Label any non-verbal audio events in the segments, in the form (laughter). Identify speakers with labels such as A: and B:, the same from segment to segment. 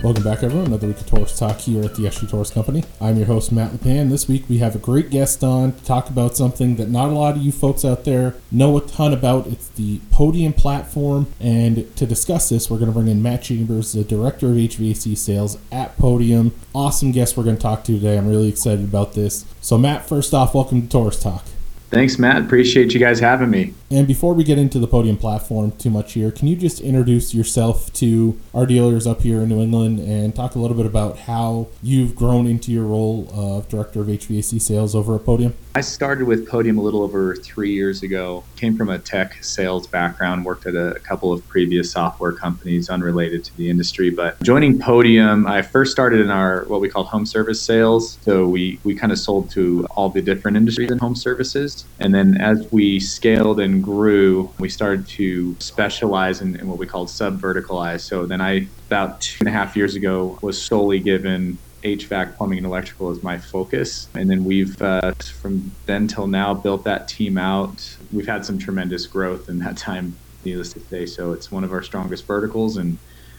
A: Welcome back, everyone. Another week of Torrice Talk here at the SG Torrice Company. I'm your host, Matt LePan. This week we have a great guest on to talk about something that not a lot of you folks out there know a ton about. It's the Podium platform. And to discuss this, we're going to bring in Matt Chambers, the Director of HVAC Sales at Podium. Awesome guest we're going to talk to today. I'm really excited about this. So, Matt, first off, welcome to Torrice Talk.
B: Thanks, Matt. Appreciate you guys having me.
A: And before we get into the podium platform too much here, can you just introduce yourself to our dealers up here in New England and talk a little bit about how you've grown into your role of director of HVAC sales over at Podium?
B: I started with Podium a little over three years ago. Came from a tech sales background, worked at a couple of previous software companies unrelated to the industry. But joining Podium, I first started in our what we call home service sales. So we, we kind of sold to all the different industries in home services. And then as we scaled and grew, we started to specialize in, in what we called sub verticalize. So then I, about two and a half years ago, was solely given HVAC, plumbing, and electrical is my focus. And then we've, uh, from then till now, built that team out. We've had some tremendous growth in that time, needless to say. So it's one of our strongest verticals, and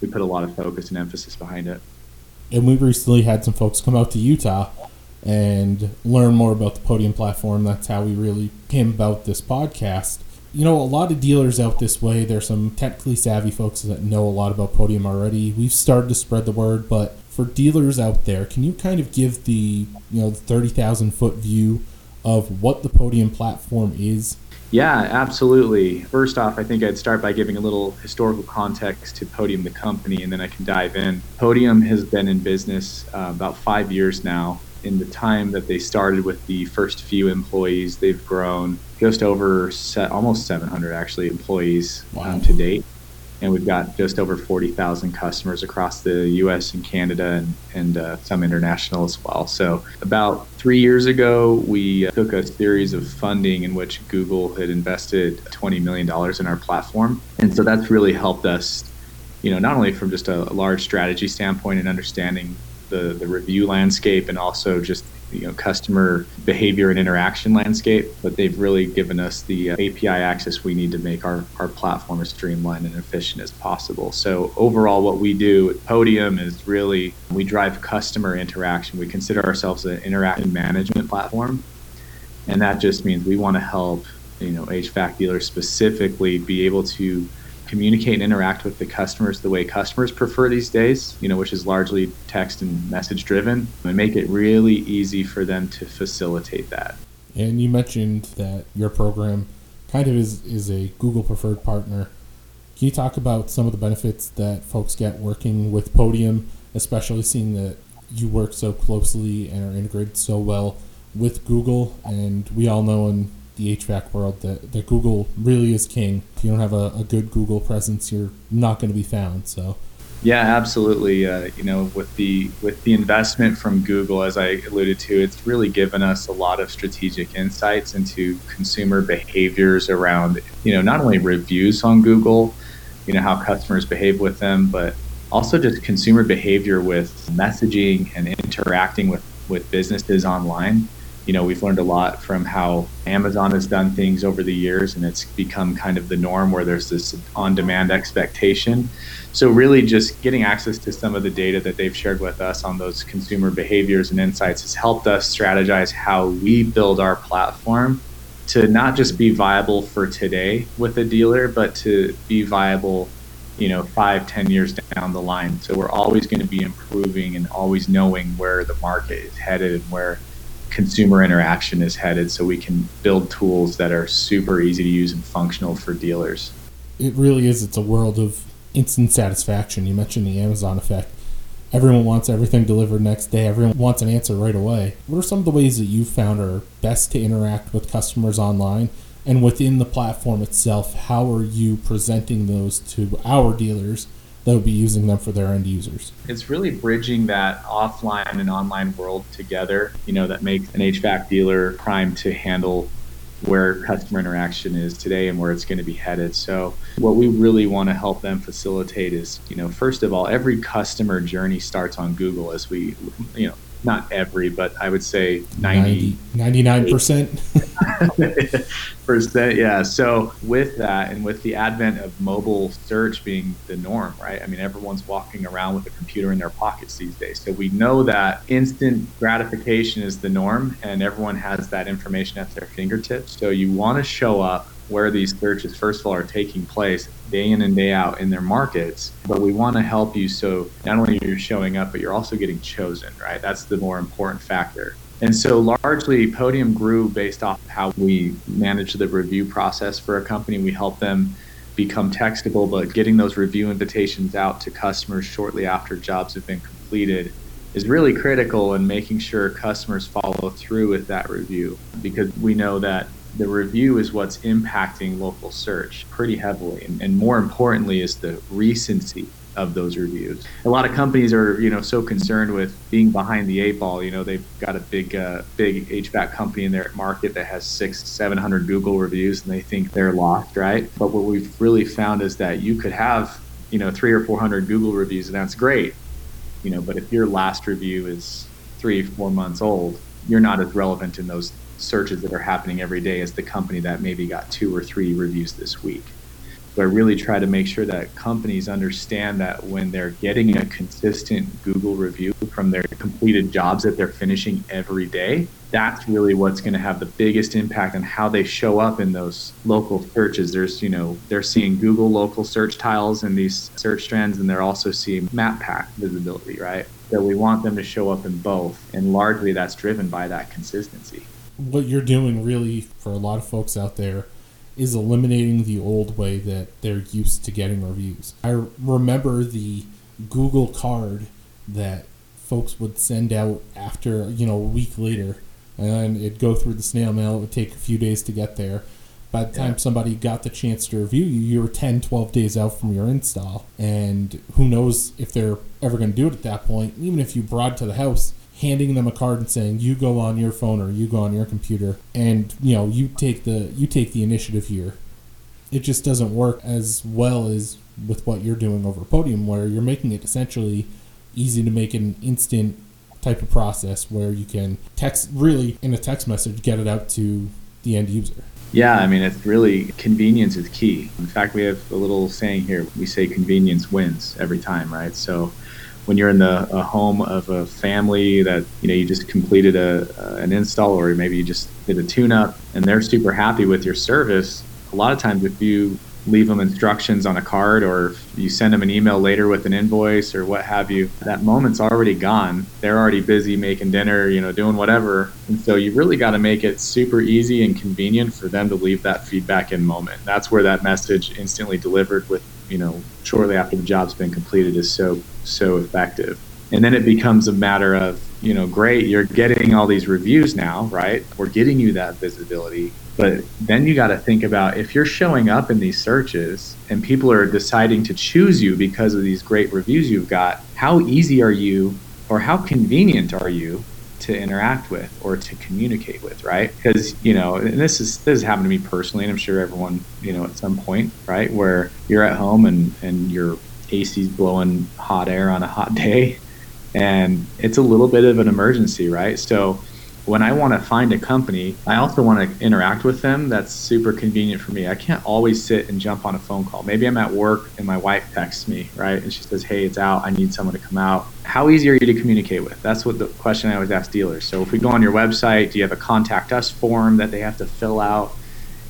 B: we put a lot of focus and emphasis behind it.
A: And we recently had some folks come out to Utah and learn more about the Podium platform. That's how we really came about this podcast. You know, a lot of dealers out this way, there's some technically savvy folks that know a lot about Podium already. We've started to spread the word, but for dealers out there, can you kind of give the you know the thirty thousand foot view of what the Podium platform is?
B: Yeah, absolutely. First off, I think I'd start by giving a little historical context to Podium, the company, and then I can dive in. Podium has been in business uh, about five years now. In the time that they started with the first few employees, they've grown just over set, almost 700 actually employees wow. um, to date and we've got just over 40,000 customers across the U.S. and Canada and, and uh, some international as well. So about three years ago, we uh, took a series of funding in which Google had invested $20 million in our platform. And so that's really helped us, you know, not only from just a, large strategy standpoint and understanding the, the review landscape and also just you know customer behavior and interaction landscape, but they've really given us the uh, API access we need to make our, our platform as streamlined and efficient as possible. So overall, what we do at Podium is really we drive customer interaction. We consider ourselves an interaction management platform, and that just means we want to help you know HVAC dealers specifically be able to communicate and interact with the customers the way customers prefer these days, you know, which is largely text and message driven, and make it really easy for them to facilitate that.
A: And you mentioned that your program kind of is, is a Google preferred partner. Can you talk about some of the benefits that folks get working with Podium, especially seeing that you work so closely and are integrated so well with Google? And we all know in the HVAC world that, that Google really is king. If you don't have a, a good Google presence, you're not going to be found. So.
B: Yeah, absolutely. Uh, you know, with the with the investment from Google, as I alluded to, it's really given us a lot of strategic insights into consumer behaviors around, you know, not only reviews on Google, you know, how customers behave with them, but also just consumer behavior with messaging and interacting with with businesses online you know, we've learned a lot from how Amazon has done things over the years, and it's become kind of the norm where there's this on demand expectation. So, really, just getting access to some of the data that they've shared with us on those consumer behaviors and insights has helped us strategize how we build our platform to not just be viable for today with a dealer, but to be viable you know five ten years down the line so we're always going to be improving and always knowing where the market is headed and where consumer interaction is headed so we can build tools that are super easy to use and functional for dealers.
A: It really is. It's a world of instant satisfaction. You mentioned the Amazon effect. Everyone wants everything delivered next day. Everyone wants an answer right away. What are some of the ways that you found are best to interact with customers online? And within the platform itself, how are you presenting those to our dealers that would be using them for their end users.
B: It's really bridging that offline and online world together, you know, that makes an HVAC dealer primed to handle where customer interaction is today and where it's going to be headed. So what we really want to help them facilitate is, you know, first of all, every customer journey starts on Google as we, you know, not every, but I would say 90,
A: 99%. (laughs)
B: percent. Yeah. So with that and with the advent of mobile search being the norm, right? I mean, everyone's walking around with a computer in their pockets these days. So we know that instant gratification is the norm and everyone has that information at their fingertips. So you want to show up where these searches, first of all, are taking place day in and day out in their markets. But we want to help you so not only are you're showing up, but you're also getting chosen, right? That's the more important factor. And so largely Podium grew based off how we manage the review process for a company. We help them become textable, but getting those review invitations out to customers shortly after jobs have been completed is really critical in making sure customers follow through with that review because we know that the review is what's impacting local search pretty heavily. And, and, more importantly, is the recency of those reviews. A lot of companies are, you know, so concerned with being behind the eight ball. You know, they've got a big, uh, big HVAC company in their market that has six, seven hundred Google reviews, and they think they're locked, right? But what we've really found is that you could have, you know, three or four hundred Google reviews, and that's great. You know, but if your last review is three, four months old, you're not as relevant in those searches that are happening every day as the company that maybe got two or three reviews this week. So I really try to make sure that companies understand that when they're getting a consistent Google review from their completed jobs that they're finishing every day, that's really what's going to have the biggest impact on how they show up in those local searches. There's, you know, they're seeing Google local search tiles in these search trends, and they're also seeing map pack visibility, right? So we want them to show up in both, and largely that's driven by that consistency
A: what you're doing really for a lot of folks out there is eliminating the old way that they're used to getting reviews. I remember the Google card that folks would send out after, you know, a week later and it'd go through the snail mail. It would take a few days to get there. By the time yeah. somebody got the chance to review you, you were 10, 12 days out from your install. And who knows if they're ever going to do it at that point. Even if you brought it to the house, handing them a card and saying you go on your phone or you go on your computer and you know you take the you take the initiative here it just doesn't work as well as with what you're doing over podium where you're making it essentially easy to make an instant type of process where you can text really in a text message get it out to the end user
B: yeah, I mean, it's really convenience is key. In fact, we have a little saying here. We say convenience wins every time, right? So when you're in the home of a family that you know you just completed a, an install or maybe you just did a tune up and they're super happy with your service a lot of times if you leave them instructions on a card or you send them an email later with an invoice or what have you that moment's already gone. They're already busy making dinner you know doing whatever. And so you really got to make it super easy and convenient for them to leave that feedback in moment. That's where that message instantly delivered with you know shortly after the job's been completed is so so effective. And then it becomes a matter of you know great you're getting all these reviews now right? We're getting you that visibility. But then you got to think about if you're showing up in these searches and people are deciding to choose you because of these great reviews you've got, how easy are you or how convenient are you to interact with or to communicate with, right? Because you know, and this is this has happened to me personally, and I'm sure everyone you know at some point, right, where you're at home and and your AC's blowing hot air on a hot (laughs) day, and it's a little bit of an emergency, right? So when I want to find a company, I also want to interact with them. That's super convenient for me. I can't always sit and jump on a phone call. Maybe I'm at work and my wife texts me, right? And she says, Hey, it's out. I need someone to come out. How easy are you to communicate with? That's what the question I always ask dealers. So if we go on your website, do you have a contact us form that they have to fill out?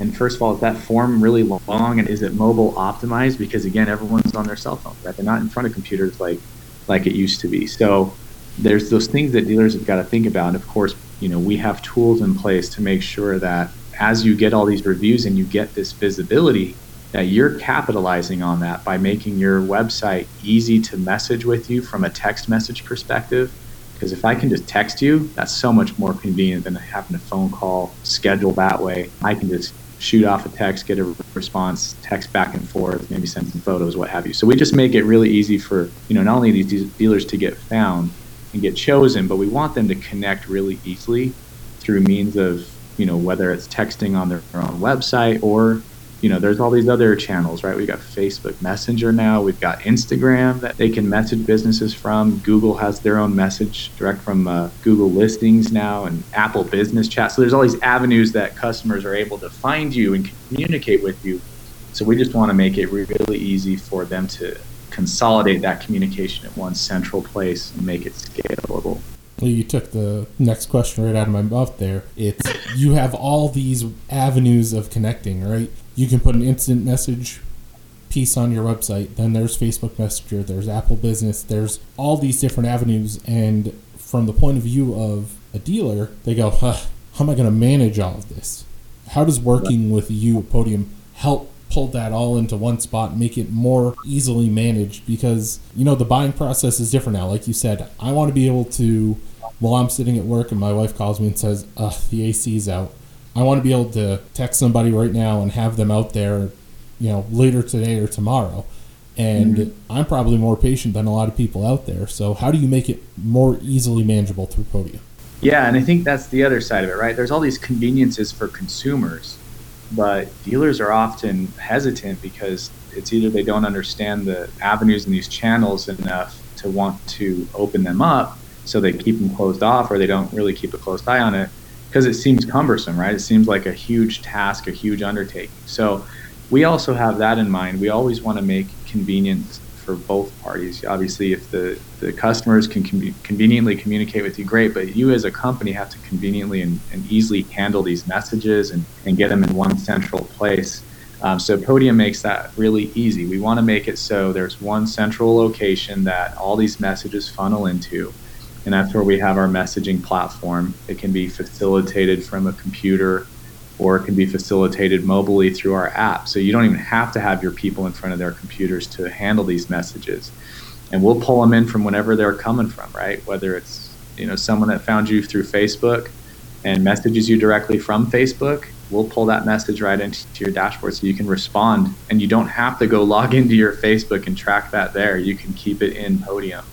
B: And first of all, is that form really long and is it mobile optimized? Because again, everyone's on their cell phone, right? They're not in front of computers like like it used to be. So there's those things that dealers have got to think about. And of course, you know, we have tools in place to make sure that as you get all these reviews and you get this visibility, that you're capitalizing on that by making your website easy to message with you from a text message perspective. Because if I can just text you, that's so much more convenient than having a phone call scheduled that way. I can just shoot off a text, get a response, text back and forth, maybe send some photos, what have you. So we just make it really easy for you know not only these dealers to get found, and get chosen, but we want them to connect really easily through means of, you know, whether it's texting on their, own website or you know, there's all these other channels, right? We've got Facebook Messenger now. We've got Instagram that they can message businesses from. Google has their own message direct from uh, Google listings now and Apple Business Chat. So there's all these avenues that customers are able to find you and communicate with you. So we just want to make it really easy for them to consolidate that communication at one central place and make it scalable.
A: Well, you took the next question right out of my mouth there. It's you have all these avenues of connecting, right? You can put an instant message piece on your website, then there's Facebook Messenger, there's Apple Business, there's all these different avenues. And from the point of view of a dealer, they go, huh, how am I going to manage all of this? How does working with you Podium help pull that all into one spot and make it more easily managed because you know the buying process is different now. Like you said i want to be able to while i'm sitting at work and my wife calls me and says Ugh, the ac's out i want to be able to text somebody right now and have them out there you know later today or tomorrow. And mm-hmm. i'm probably more patient than a lot of people out there. So how do you make it more easily manageable through podium
B: yeah and i think that's the other side of it right? There's all these conveniences for consumers but dealers are often hesitant because it's either they don't understand the avenues and these channels enough to want to open them up so they keep them closed off or they don't really keep a close eye on it because it seems cumbersome right? It seems like a huge task a huge undertaking. So we also have that in mind. We always want to make convenience for both parties. Obviously, if the, the customers can com- conveniently communicate with you, great, but you as a company have to conveniently and, and easily handle these messages and, and get them in one central place. Um, so Podium makes that really easy. We want to make it so there's one central location that all these messages funnel into, and that's where we have our messaging platform. It can be facilitated from a computer or it can be facilitated mobilely through our app. So you don't even have to have your people in front of their computers to handle these messages. And we'll pull them in from whenever they're coming from, right? Whether it's you know someone that found you through Facebook and messages you directly from Facebook, we'll pull that message right into your dashboard so you can respond and you don't have to go log into your Facebook and track that there. You can keep it in Podium.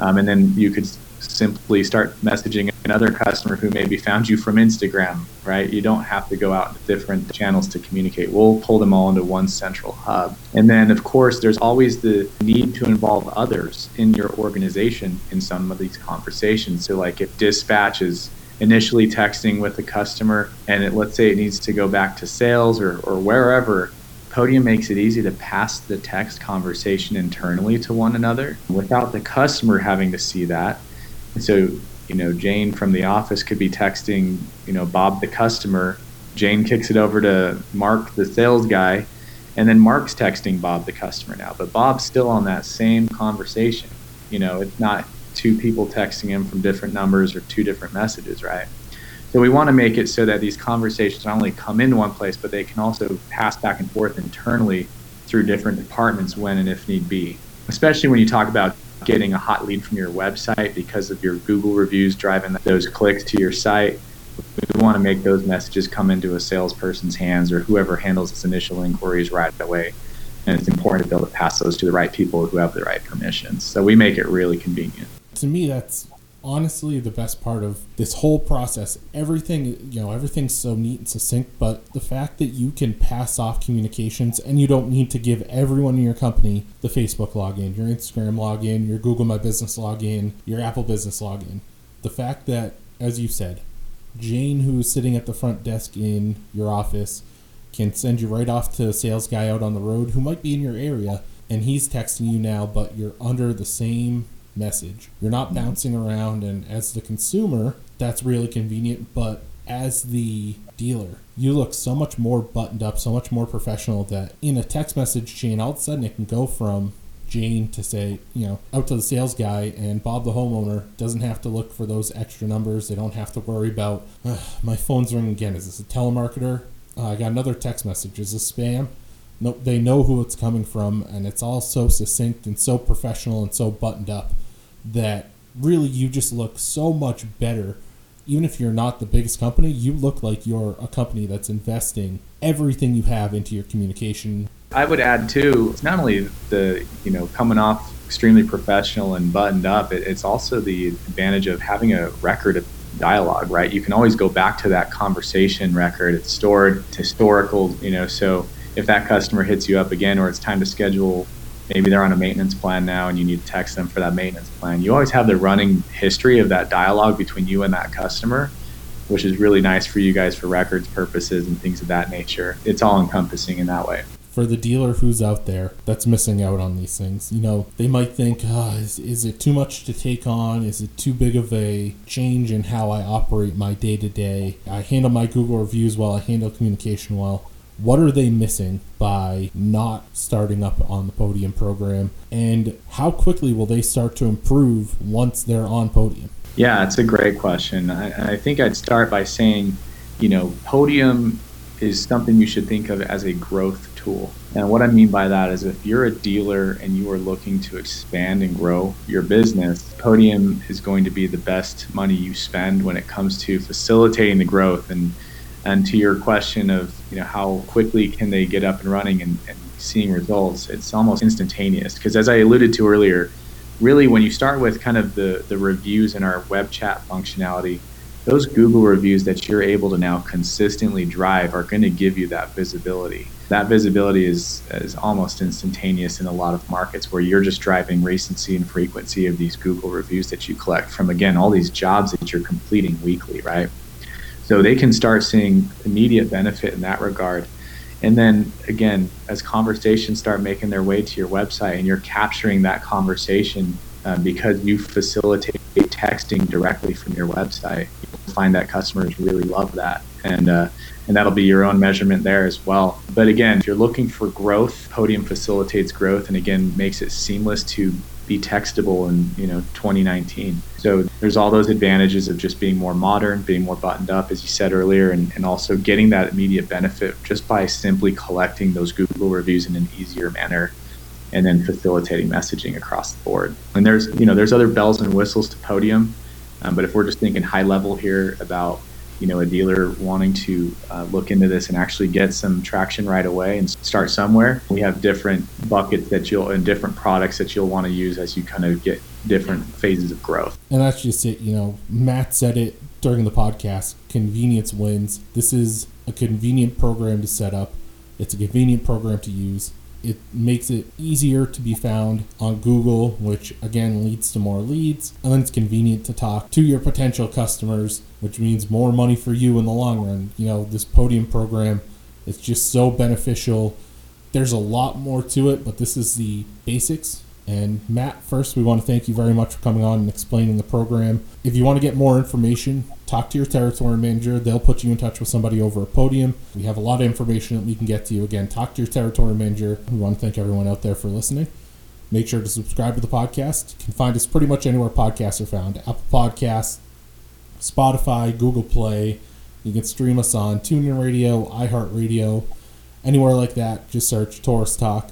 B: Um, and then you could simply start messaging another customer who maybe found you from Instagram, right? You don't have to go out to different channels to communicate. We'll pull them all into one central hub. And then, of course, there's always the need to involve others in your organization in some of these conversations. So, like if dispatch is initially texting with the customer and it, let's say it needs to go back to sales or, or wherever, Podium makes it easy to pass the text conversation internally to one another without the customer having to see that. And so, you know, Jane from the office could be texting, you know, Bob the customer. Jane kicks it over to Mark the sales guy, and then Mark's texting Bob the customer now. But Bob's still on that same conversation. You know, it's not two people texting him from different numbers or two different messages, right? So we want to make it so that these conversations not only come into one place, but they can also pass back and forth internally through different departments when and if need be. Especially when you talk about getting a hot lead from your website because of your Google reviews driving those clicks to your site. We want to make those messages come into a salesperson's hands or whoever handles its initial inquiries right away. And it's important to be able to pass those to the right people who have the right permissions. So we make it really convenient.
A: To me, that's honestly the best part of this whole process. Everything, you know, everything's so neat and succinct, but the fact that you can pass off communications and you don't need to give everyone in your company the Facebook login, your Instagram login, your Google My Business login, your Apple Business login. The fact that, as you said, Jane, who's sitting at the front desk in your office, can send you right off to a sales guy out on the road who might be in your area and he's texting you now, but you're under the same message. You're not bouncing around, and as the consumer, that's really convenient. But as the dealer, you look so much more buttoned up, so much more professional that in a text message chain, all of a sudden it can go from Jane to say, you know, out to the sales guy, and Bob the homeowner doesn't have to look for those extra numbers. They don't have to worry about, my phone's ringing again. Is this a telemarketer? Uh, I got another text message. Is this spam? Nope, they know who it's coming from, and it's all so succinct and so professional and so buttoned up that really you just look so much better. Even if you're not the biggest company, you look like you're a company that's investing everything you have into your communication.
B: I would add too, it's not only the, you know, coming off extremely professional and buttoned up, it, it's also the advantage of having a record of dialogue, right? You can always go back to that conversation record. It's stored it's historical, you know, so if that customer hits you up again or it's time to schedule maybe they're on a maintenance plan now and you need to text them for that maintenance plan you always have the running history of that dialogue between you and that customer which is really nice for you guys for records purposes and things of that nature it's all encompassing in that way
A: for the dealer who's out there that's missing out on these things. You know, they might think, oh, is, is it too much to take on? Is it too big of a change in how I operate my day to day? I handle my Google reviews well, I handle communication well. What are they missing by not starting up on the podium program? And how quickly will they start to improve once they're on podium?
B: Yeah, it's a great question. I, I think I'd start by saying, you know, podium is something you should think of as a growth tool. And what I mean by that is if you're a dealer and you are looking to expand and grow your business, Podium is going to be the best money you spend when it comes to facilitating the growth. And and to your question of you know how quickly can they get up and running and, and seeing results, it's almost instantaneous. Because as I alluded to earlier, really when you start with kind of the the reviews in our web chat functionality, those Google reviews that you're able to now consistently drive are going to give you that visibility that visibility is, is almost instantaneous in a lot of markets where you're just driving recency and frequency of these Google reviews that you collect from, again, all these jobs that you're completing weekly, right? So they can start seeing immediate benefit in that regard. And then again, as conversations start making their way to your website and you're capturing that conversation uh, because you facilitate texting directly from your website, you'll find that customers really love that. And uh, and that'll be your own measurement there as well. But again, if you're looking for growth, Podium facilitates growth and again makes it seamless to be textable in you know 2019. So there's all those advantages of just being more modern, being more buttoned up, as you said earlier, and, and also getting that immediate benefit just by simply collecting those Google reviews in an easier manner and then facilitating messaging across the board. And there's you know there's other bells and whistles to Podium, um, but if we're just thinking high level here about you know a dealer wanting to uh, look into this and actually get some traction right away and start somewhere. We have different buckets that you'll and different products that you'll want to use as you kind of get different phases of growth.
A: And that's just it you know matt said it during the podcast convenience wins. This is a convenient program to set up. It's a convenient program to use it makes it easier to be found on Google, which again leads to more leads. And then it's convenient to talk to your potential customers, which means more money for you in the long run. You know, this podium program is just so beneficial. There's a lot more to it, but this is the basics. And Matt, first, we want to thank you very much for coming on and explaining the program. If you want to get more information, talk to your territory manager. They'll put you in touch with somebody over a Podium. We have a lot of information that we can get to you. Again, talk to your territory manager. We want to thank everyone out there for listening. Make sure to subscribe to the podcast. You can find us pretty much anywhere podcasts are found Apple Podcasts, Spotify, Google Play. You can stream us on TuneIn Radio, iHeartRadio, anywhere like that. Just search Torrice Talk.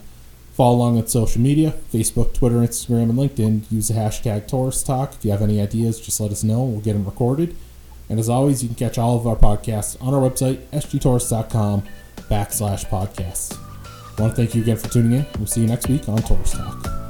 A: Follow along on social media Facebook, Twitter, Instagram, and LinkedIn. Use the hashtag Torrice Talk. If you have any ideas, just let us know. We'll get them recorded. And as always, you can catch all of our podcasts on our website, sgtorrice.com backslash podcasts. I want to thank you again for tuning in. We'll see you next week on Torrice Talk.